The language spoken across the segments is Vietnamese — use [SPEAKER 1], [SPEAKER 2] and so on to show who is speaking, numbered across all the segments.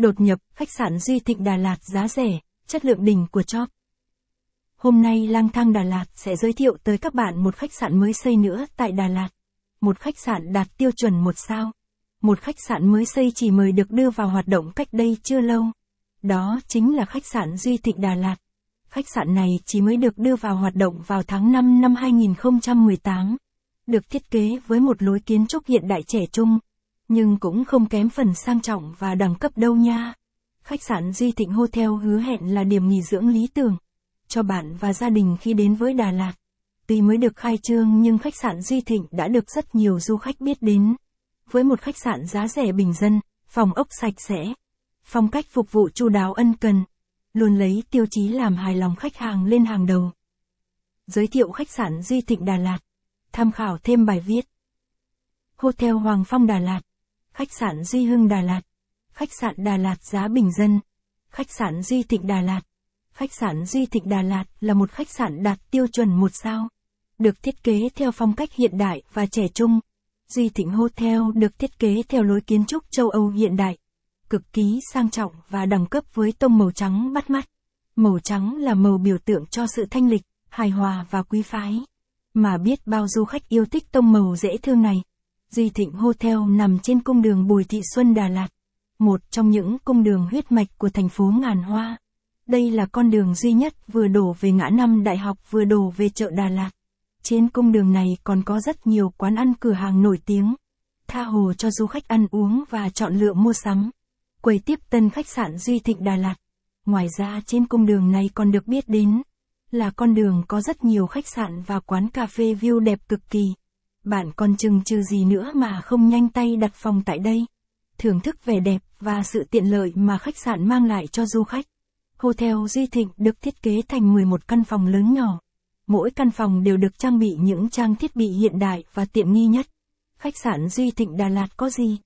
[SPEAKER 1] Đột nhập, khách sạn Duy Thịnh Đà Lạt giá rẻ, chất lượng đỉnh của chóp. Hôm nay lang thang Đà Lạt sẽ giới thiệu tới các bạn một khách sạn mới xây nữa tại Đà Lạt. Một khách sạn đạt tiêu chuẩn một sao. Một khách sạn mới xây chỉ mới được đưa vào hoạt động cách đây chưa lâu. Đó chính là khách sạn Duy Thịnh Đà Lạt. Khách sạn này chỉ mới được đưa vào hoạt động vào tháng 5 năm 2018. Được thiết kế với một lối kiến trúc hiện đại trẻ trung, nhưng cũng không kém phần sang trọng và đẳng cấp đâu nha. Khách sạn Duy Thịnh Hotel hứa hẹn là điểm nghỉ dưỡng lý tưởng cho bạn và gia đình khi đến với Đà Lạt. Tuy mới được khai trương nhưng khách sạn Duy Thịnh đã được rất nhiều du khách biết đến. Với một khách sạn giá rẻ bình dân, phòng ốc sạch sẽ, phong cách phục vụ chu đáo ân cần, luôn lấy tiêu chí làm hài lòng khách hàng lên hàng đầu. Giới thiệu khách sạn Duy Thịnh Đà Lạt. Tham khảo thêm bài viết. Hotel Hoàng Phong Đà Lạt. Khách sạn Duy Hưng Đà Lạt. Khách sạn Đà Lạt giá bình dân. Khách sạn Duy Thịnh Đà Lạt. Khách sạn Duy Thịnh Đà Lạt là một khách sạn đạt tiêu chuẩn một sao. Được thiết kế theo phong cách hiện đại và trẻ trung. Duy Thịnh Hotel được thiết kế theo lối kiến trúc châu Âu hiện đại. Cực kỳ sang trọng và đẳng cấp với tông màu trắng bắt mắt. Màu trắng là màu biểu tượng cho sự thanh lịch, hài hòa và quý phái. Mà biết bao du khách yêu thích tông màu dễ thương này. Duy Thịnh Hotel nằm trên cung đường Bùi Thị Xuân Đà Lạt. Một trong những cung đường huyết mạch của thành phố Ngàn Hoa. Đây là con đường duy nhất vừa đổ về ngã năm đại học vừa đổ về chợ Đà Lạt. Trên cung đường này còn có rất nhiều quán ăn cửa hàng nổi tiếng. Tha hồ cho du khách ăn uống và chọn lựa mua sắm. Quầy tiếp tân khách sạn Duy Thịnh Đà Lạt. Ngoài ra trên cung đường này còn được biết đến là con đường có rất nhiều khách sạn và quán cà phê view đẹp cực kỳ. Bạn còn chừng chừ gì nữa mà không nhanh tay đặt phòng tại đây. Thưởng thức vẻ đẹp và sự tiện lợi mà khách sạn mang lại cho du khách. Hotel Duy Thịnh được thiết kế thành 11 căn phòng lớn nhỏ. Mỗi căn phòng đều được trang bị những trang thiết bị hiện đại và tiện nghi nhất. Khách sạn Duy Thịnh Đà Lạt có gì?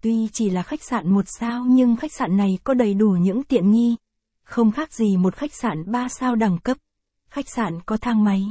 [SPEAKER 1] Tuy chỉ là khách sạn một sao nhưng khách sạn này có đầy đủ những tiện nghi. Không khác gì một khách sạn 3 sao đẳng cấp. Khách sạn có thang máy,